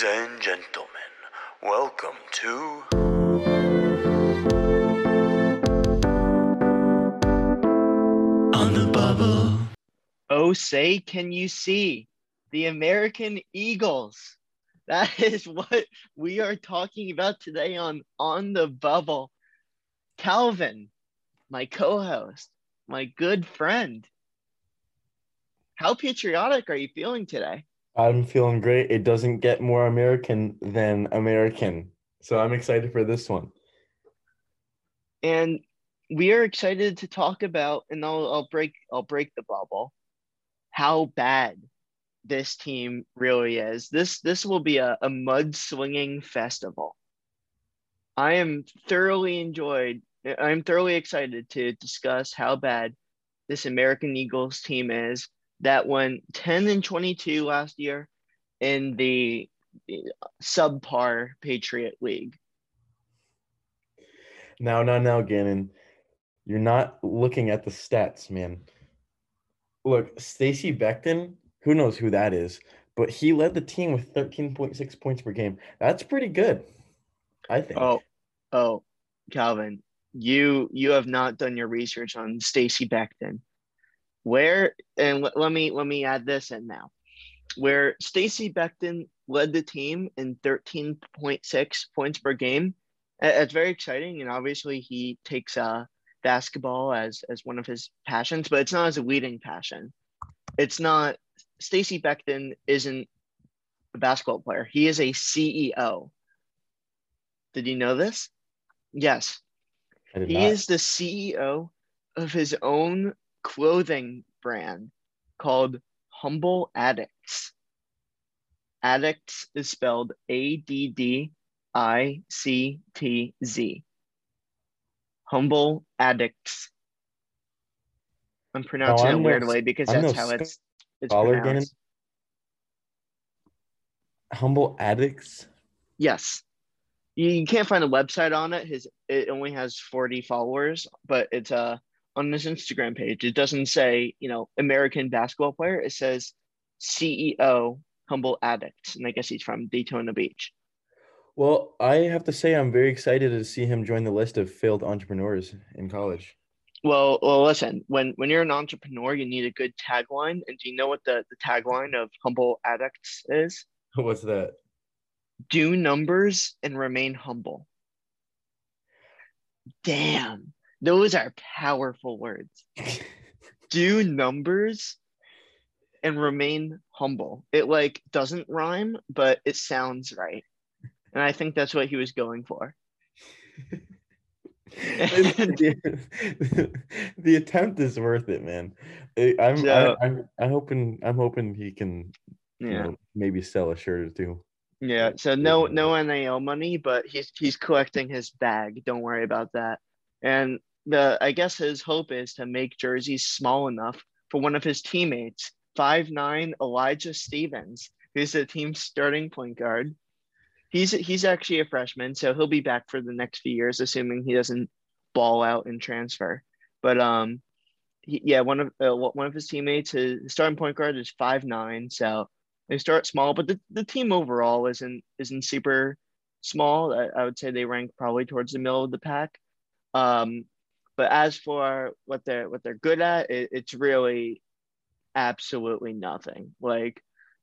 Ladies and gentlemen, welcome to. On the bubble. Oh, say, can you see the American Eagles? That is what we are talking about today on On the Bubble. Calvin, my co host, my good friend. How patriotic are you feeling today? I'm feeling great. It doesn't get more American than American. So I'm excited for this one. And we are excited to talk about, and I'll, I'll break I'll break the bubble, how bad this team really is. This this will be a, a mud swinging festival. I am thoroughly enjoyed. I'm thoroughly excited to discuss how bad this American Eagles team is that went 10 and 22 last year in the subpar Patriot League. Now, now, now, Gannon, you're not looking at the stats, man. Look, Stacy Beckton, who knows who that is, but he led the team with 13.6 points per game. That's pretty good, I think. Oh, oh, Calvin, you you have not done your research on Stacy Beckton. Where and let me let me add this in now. Where Stacy Beckton led the team in 13.6 points per game. It's very exciting, and obviously he takes uh, basketball as as one of his passions, but it's not as a leading passion. It's not. Stacy Beckton isn't a basketball player. He is a CEO. Did you know this? Yes, he not. is the CEO of his own clothing brand called Humble Addicts. Addicts is spelled A D D I C T Z. Humble Addicts. I'm pronouncing I'm it no- weirdly because I'm that's no how it's it's pronounced. Humble addicts. Yes. You, you can't find a website on it. His it only has 40 followers, but it's uh on his Instagram page. It doesn't say, you know, American basketball player. It says CEO Humble Addicts. And I guess he's from Daytona Beach. Well, I have to say I'm very excited to see him join the list of failed entrepreneurs in college. Well, well, listen. When when you're an entrepreneur, you need a good tagline. And do you know what the the tagline of Humble Addicts is? What's that? Do numbers and remain humble. Damn, those are powerful words. do numbers and remain humble. It like doesn't rhyme, but it sounds right. And I think that's what he was going for. the, the attempt is worth it, man. I'm So- I, I'm I'm hoping I'm hoping he can you Yeah. know maybe sell a shirt or two. Yeah. So no no NIL money, but he's he's collecting his bag. Don't worry about that. And the I guess his hope is to make jerseys small enough for one of his teammates, five nine Elijah Stevens, who's the team's starting point guard. He's he's actually a freshman, so he'll be back for the next few years, assuming he doesn't ball out and transfer. But um, he, yeah, one of uh, one of his teammates, his starting point guard is five nine, so they start small, but the, the team overall isn't isn't super small. I, I would say they rank probably towards the middle of the pack. Um, but as for what they're what they're good at, it, it's really absolutely nothing. Like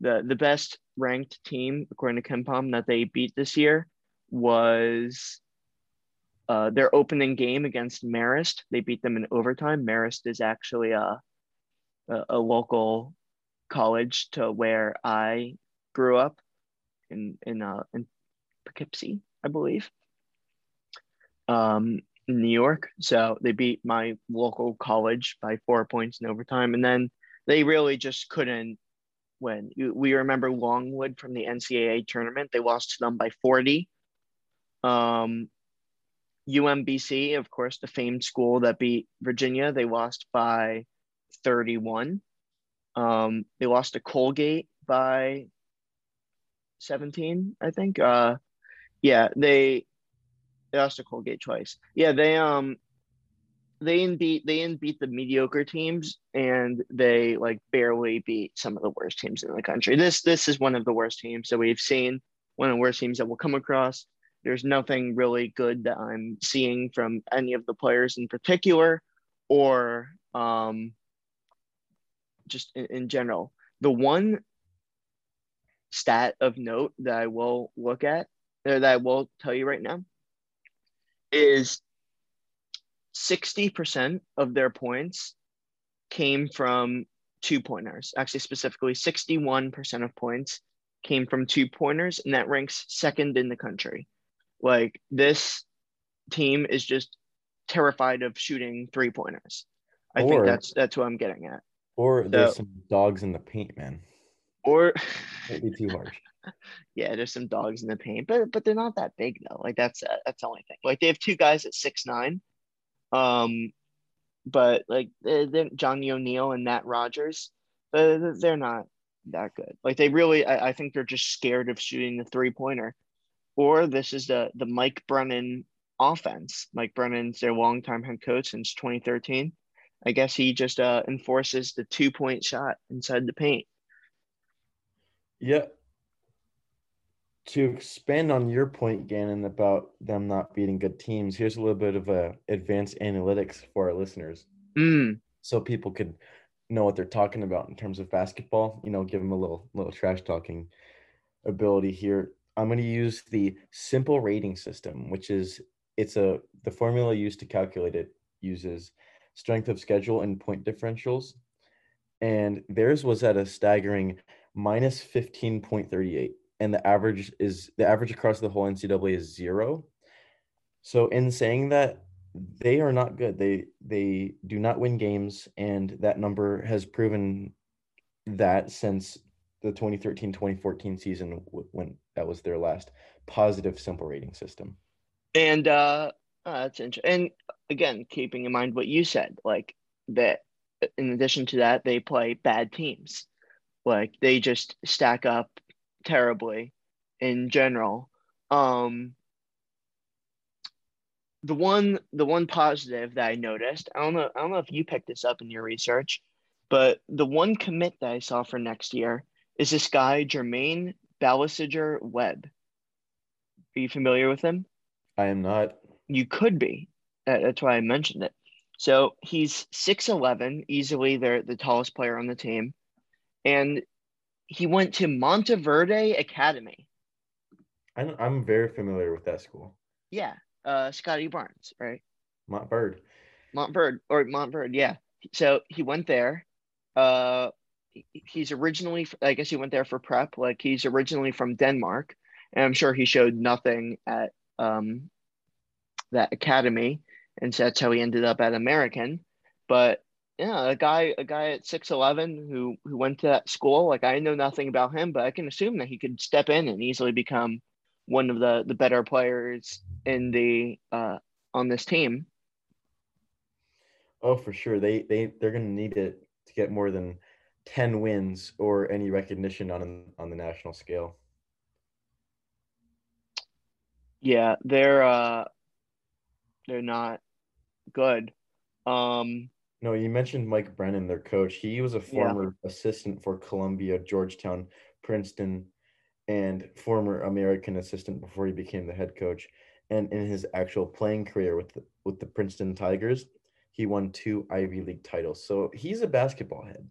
the the best ranked team according to KenPom that they beat this year was uh, their opening game against Marist. They beat them in overtime. Marist is actually a a, a local college to where I grew up in in uh in Poughkeepsie, I believe. Um New York. So they beat my local college by four points in overtime. And then they really just couldn't win. We remember Longwood from the NCAA tournament. They lost to them by 40. Um UMBC, of course, the famed school that beat Virginia, they lost by 31. Um, they lost to Colgate by 17, I think. Uh, yeah, they they lost to Colgate twice. Yeah, they um they didn't beat they didn't beat the mediocre teams and they like barely beat some of the worst teams in the country. This this is one of the worst teams that we've seen. one of the worst teams that we'll come across. There's nothing really good that I'm seeing from any of the players in particular, or um, just in, in general. The one stat of note that I will look at, that I will tell you right now, is 60% of their points came from two pointers. Actually, specifically, 61% of points came from two pointers, and that ranks second in the country. Like, this team is just terrified of shooting three pointers. I think that's that's what I'm getting at. Or there's some dogs in the paint, man. Or Might be too harsh. yeah, there's some dogs in the paint, but but they're not that big though. Like that's uh, that's the only thing. Like they have two guys at six nine, um, but like they're Johnny O'Neil and Matt Rogers, but they're not that good. Like they really, I, I think they're just scared of shooting the three pointer. Or this is the the Mike Brennan offense. Mike Brennan's their longtime head coach since 2013. I guess he just uh, enforces the two point shot inside the paint. Yeah. To expand on your point, Gannon, about them not beating good teams, here's a little bit of a advanced analytics for our listeners, Mm, so people could know what they're talking about in terms of basketball. You know, give them a little little trash talking ability here. I'm going to use the simple rating system, which is it's a the formula used to calculate it uses strength of schedule and point differentials, and theirs was at a staggering minus 15.38 and the average is the average across the whole ncaa is zero so in saying that they are not good they they do not win games and that number has proven that since the 2013-2014 season when that was their last positive simple rating system And uh, uh that's interesting. And again, keeping in mind what you said, like that. In addition to that, they play bad teams. Like they just stack up terribly in general. Um, the one, the one positive that I noticed, I don't know, I don't know if you picked this up in your research, but the one commit that I saw for next year is this guy Jermaine Ballisiger Webb. Are you familiar with him? i am not You could be. That's why I mentioned it. So he's 6'11, easily the, the tallest player on the team. And he went to Montverde Academy. I'm, I'm very familiar with that school Yeah. Uh, Scottie Barnes, right? Montbird. Montverde or Montverde, yeah. So he went there. Uh, he- he's originally, I guess he went there for prep. Like he's originally from Denmark, and I'm sure he showed nothing at um that academy, and so that's how he ended up at American. But yeah, a guy, a guy at six eleven who who went to that school. Like I know nothing about him, but I can assume that he could step in and easily become one of the the better players in the uh on this team. Oh, for sure. They they they're gonna need it to get more than ten wins or any recognition on on the national scale. Yeah, they're uh they're not good. Um No, you mentioned Mike Brennan, their coach. He was a former assistant for Columbia, Georgetown, Princeton, and former American assistant before he became the head coach. And in his actual playing career with the, with the Princeton Tigers, he won two Ivy League titles. So he's a basketball head.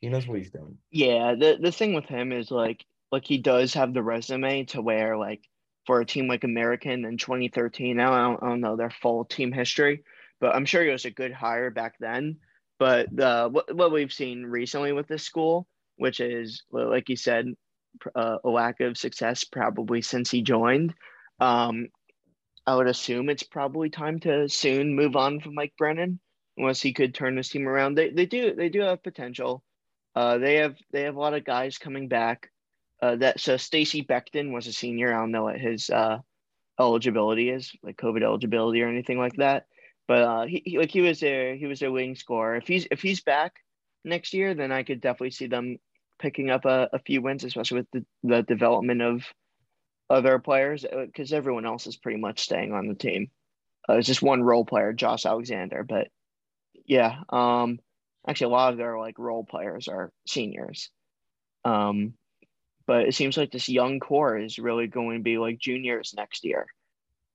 He knows what he's doing. yeah, the the thing with him is like like he does have the resume to where like for a team like American in 2013, now I don't, I don't know their full team history, but I'm sure he was a good hire back then. But what, what we've seen recently with this school, which is like you said, uh, a lack of success probably since he joined. Um, I would assume it's probably time to soon move on from Mike Brennan, unless he could turn his team around. They they do they do have potential. Uh, they have they have a lot of guys coming back. Uh, that so Stacy Beckton was a senior. I don't know what his uh, eligibility is, like COVID eligibility or anything like that. But uh, he, he like he was their he was their wing scorer. If he's if he's back next year, then I could definitely see them picking up a, a few wins, especially with the, the development of other players, because everyone else is pretty much staying on the team. Uh, it's just one role player, Josh Alexander. But yeah, um, actually, a lot of their like role players are seniors. Um, but it seems like this young core is really going to be like juniors next year.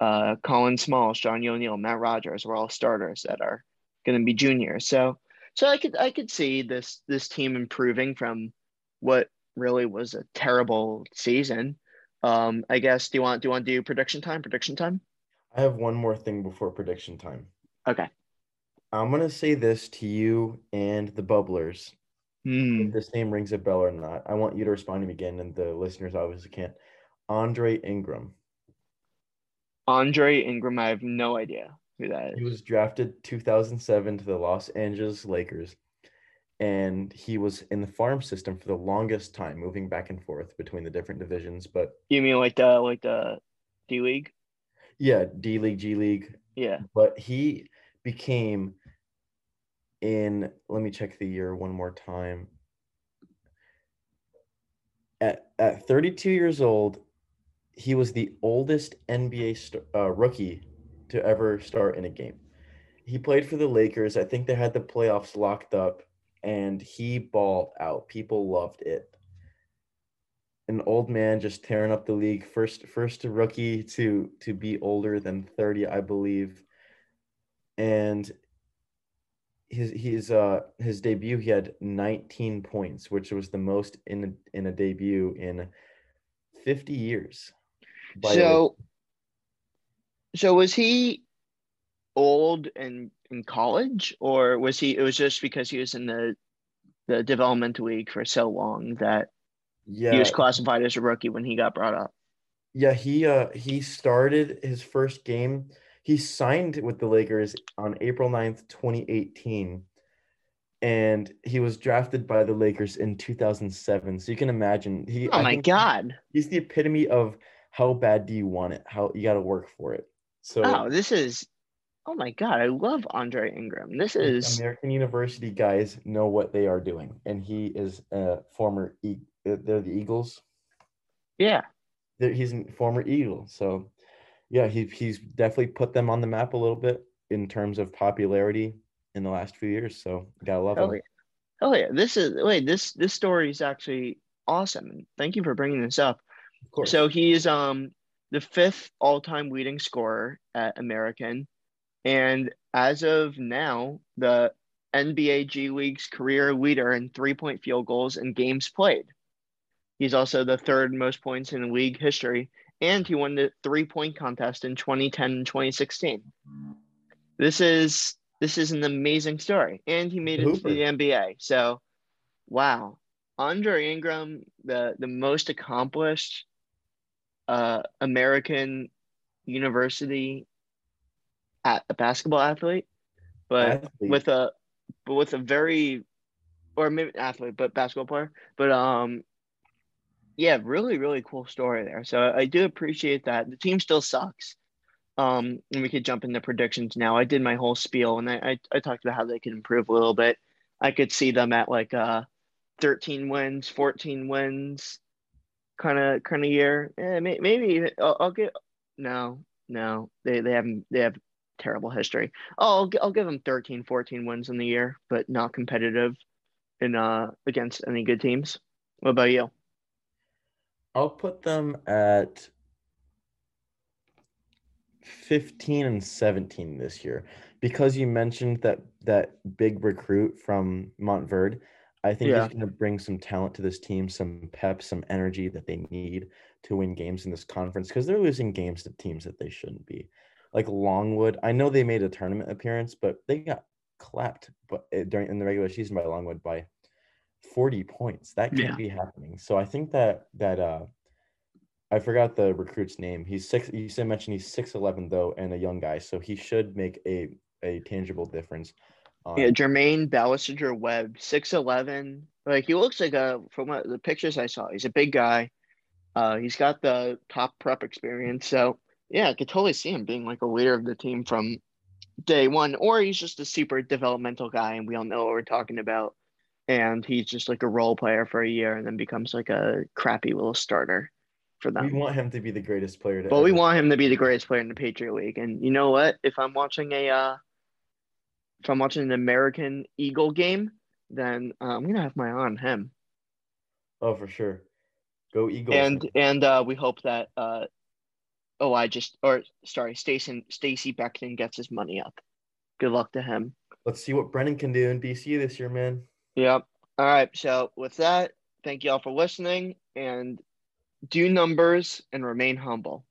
Uh, Colin Smalls, Johnny O'Neil, Matt Rogers were all starters that are going to be juniors. So, so I could I could see this this team improving from what really was a terrible season. Um, I guess. Do you want do you want to do prediction time? Prediction time. I have one more thing before prediction time. Okay. I'm gonna say this to you and the bubblers. Hmm. If this name rings a bell or not, I want you to respond to me again, and the listeners obviously can't. Andre Ingram. Andre Ingram. I have no idea who that He was drafted 2007 to the Los Angeles Lakers, and he was in the farm system for the longest time, moving back and forth between the different divisions. But You mean like the like the D League? yeah, D League, G League, Yeah. but he became in let me check the year one more time at at 32 years old he was the oldest nba uh, rookie to ever start in a game. He played for the lakers. I think they had the playoffs locked up and he balled out. People loved it. An old man just tearing up the league. First first rookie to to be older than 30 i believe. And his his uh his debut he had 19 points which was the most in a, in a debut in 50 years. So, so was he old in in college, or was he? It was just because he was in the the developmental league for so long that yeah he was classified as a rookie when he got brought up. yeah he uh he started his first game he signed with the lakers on april 9th 2018 and he was drafted by the lakers in 2007 so you can imagine he Oh my god! he's the epitome of how bad do you want it how you got to work for it so Oh, this is. Oh my god! I love Andre Ingram. This is American University guys know what they are doing, and he is a former. E- uh, they're the Eagles. yeah. They're, he's a former Eagle, so yeah, he he's definitely put them on the map a little bit in terms of popularity in the last few years. So gotta love Hell him. yeah. Hell yeah! This is wait. This this story is actually awesome. Thank you for bringing this up. Of course. So he's um the fifth all-time leading scorer at American, and as of now, the NBA G League's career leader in three-point field goals and games played. He's also the third most points in league history, and he won the three-point contest in 2010 and 2016. This is this is an amazing story, and he made it to the NBA. So, wow, Andre Ingram, the the most accomplished uh, American university at a basketball athlete, but athlete. with a but with a very or maybe athlete, but basketball player. But um, yeah, really, really cool story there. So I do appreciate that. The team still sucks. Um, and we could jump into predictions now. I did my whole spiel and I, I, I talked about how they could improve a little bit. I could see them at like a 13 wins, 14 wins kind of kind of year. Yeah, maybe I'll, I'll get no, no. They they haven't they have terrible history. Oh, I'll, I'll give them 13, 14 wins in the year, but not competitive in uh against any good teams. What about you? I'll put them at 15 and 17 this year because you mentioned that that big recruit from Montverde I think Yeah. he's going to bring some talent to this team, some pep, some energy that they need to win games in this conference because they're losing games to teams that they shouldn't be. Like Longwood, I know they made a tournament appearance, but they got clapped but uh, during in the regular season by Longwood by 40 points. That can't Yeah. be happening. So I think that that uh I forgot the recruit's name. He's six. You said mentioned he's six eleven though, and a young guy, so he should make a a tangible difference. On, Yeah, Jermaine Ballister Webb, six eleven. Like he looks like a from what the pictures I saw, he's a big guy. Uh, he's got the top prep experience, so yeah, I could totally see him being like a leader of the team from day one, or he's just a super developmental guy, and we all know what we're talking about. And he's just like a role player for a year, and then becomes like a crappy little starter for them. we want him to be the greatest player. But we want him to be the greatest player in the Patriot League. And you know what? If I'm watching a uh if I'm watching an American Eagle game, then uh, I'm gonna have my eye on him. Oh, for sure. Go Eagles. and and uh, we hope that uh, oh I just or sorry Stacy Stacy Beckton gets his money up. Good luck to him. Let's see what Brennan can do in DC this year, man. Yep. All right. So with that, thank you all for listening and do numbers and remain humble.